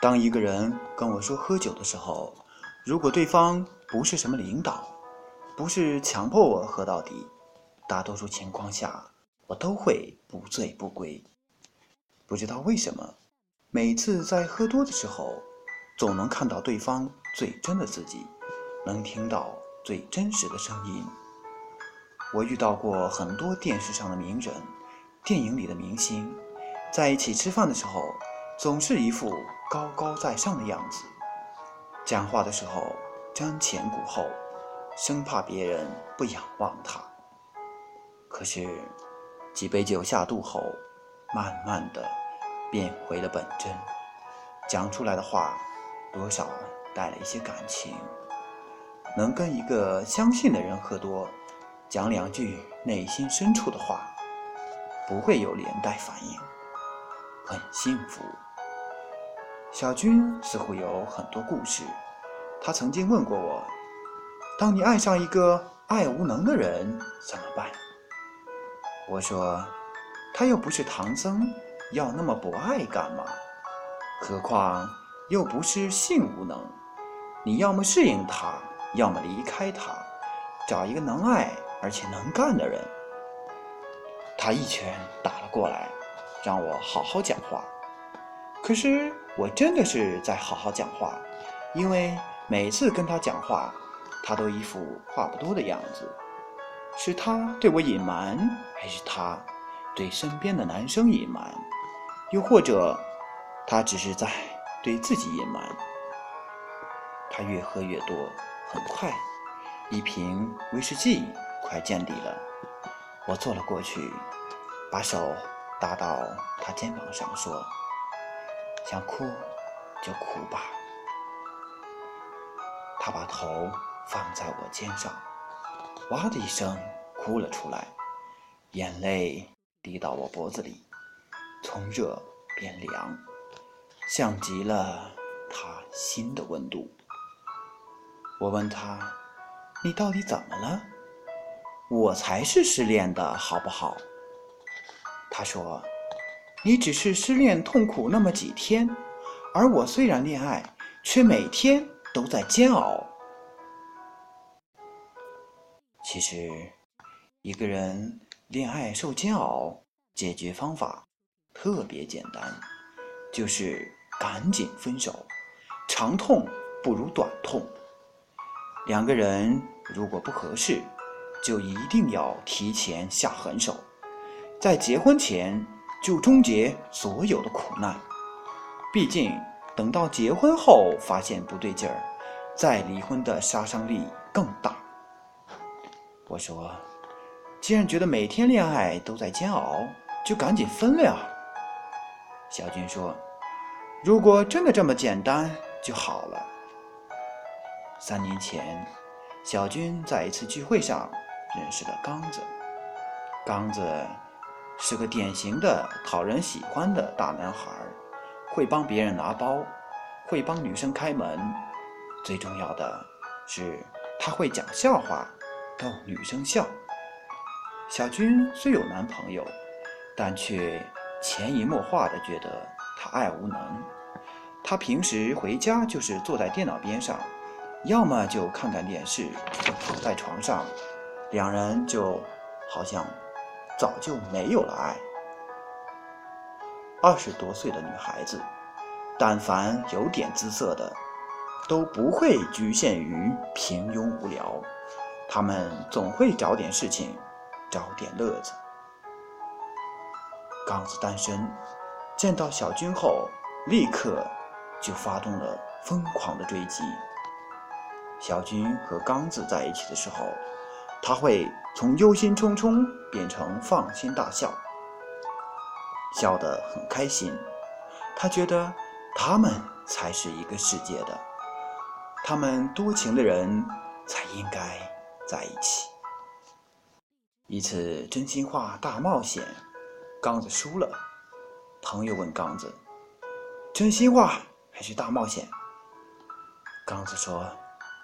当一个人跟我说喝酒的时候，如果对方不是什么领导，不是强迫我喝到底，大多数情况下我都会不醉不归。不知道为什么，每次在喝多的时候，总能看到对方最真的自己，能听到最真实的声音。我遇到过很多电视上的名人，电影里的明星，在一起吃饭的时候，总是一副高高在上的样子，讲话的时候瞻前顾后，生怕别人不仰望他。可是几杯酒下肚后，慢慢的变回了本真，讲出来的话多少带了一些感情，能跟一个相信的人喝多。讲两句内心深处的话，不会有连带反应，很幸福。小军似乎有很多故事，他曾经问过我：“当你爱上一个爱无能的人怎么办？”我说：“他又不是唐僧，要那么博爱干嘛？何况又不是性无能，你要么适应他，要么离开他，找一个能爱。”而且能干的人，他一拳打了过来，让我好好讲话。可是我真的是在好好讲话，因为每次跟他讲话，他都一副话不多的样子。是他对我隐瞒，还是他对身边的男生隐瞒？又或者他只是在对自己隐瞒？他越喝越多，很快，一瓶威士忌。快见底了，我坐了过去，把手搭到他肩膀上，说：“想哭就哭吧。”他把头放在我肩上，哇的一声哭了出来，眼泪滴到我脖子里，从热变凉，像极了他心的温度。我问他：“你到底怎么了？”我才是失恋的，好不好？他说：“你只是失恋痛苦那么几天，而我虽然恋爱，却每天都在煎熬。”其实，一个人恋爱受煎熬，解决方法特别简单，就是赶紧分手，长痛不如短痛。两个人如果不合适。就一定要提前下狠手，在结婚前就终结所有的苦难。毕竟等到结婚后发现不对劲儿，再离婚的杀伤力更大。我说，既然觉得每天恋爱都在煎熬，就赶紧分了呀。小军说，如果真的这么简单就好了。三年前，小军在一次聚会上。认识了刚子，刚子是个典型的讨人喜欢的大男孩，会帮别人拿包，会帮女生开门，最重要的是他会讲笑话，逗女生笑。小军虽有男朋友，但却潜移默化的觉得他爱无能。他平时回家就是坐在电脑边上，要么就看看电视，躺在床上。两人就好像早就没有了爱。二十多岁的女孩子，但凡有点姿色的，都不会局限于平庸无聊，她们总会找点事情，找点乐子。刚子单身，见到小军后，立刻就发动了疯狂的追击。小军和刚子在一起的时候。他会从忧心忡忡变成放心大笑，笑得很开心。他觉得他们才是一个世界的，他们多情的人才应该在一起。一次真心话大冒险，刚子输了。朋友问刚子：“真心话还是大冒险？”刚子说：“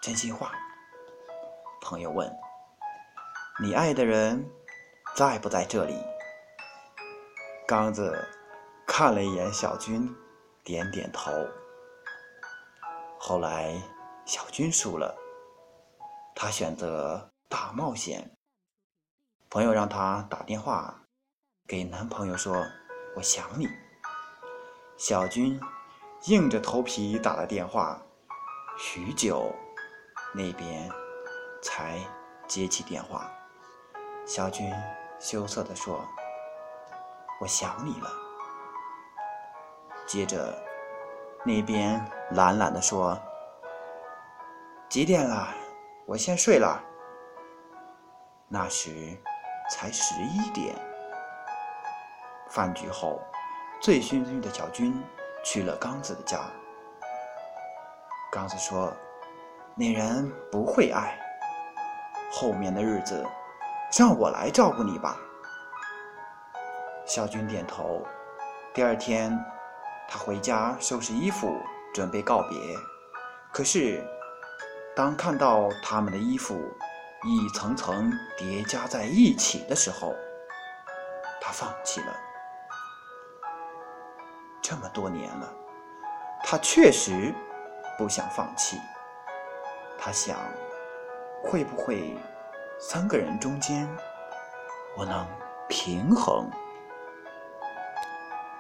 真心话。”朋友问。你爱的人在不在这里？刚子看了一眼小军，点点头。后来小军输了，他选择大冒险。朋友让他打电话给男朋友说：“我想你。”小军硬着头皮打了电话，许久，那边才接起电话。小军羞涩地说：“我想你了。”接着，那边懒懒地说：“几点了？我先睡了。”那时才十一点。饭局后，醉醺醺的小军去了刚子的家。刚子说：“那人不会爱，后面的日子。”让我来照顾你吧。小军点头。第二天，他回家收拾衣服，准备告别。可是，当看到他们的衣服一层层叠加在一起的时候，他放弃了。这么多年了，他确实不想放弃。他想，会不会？三个人中间，我能平衡。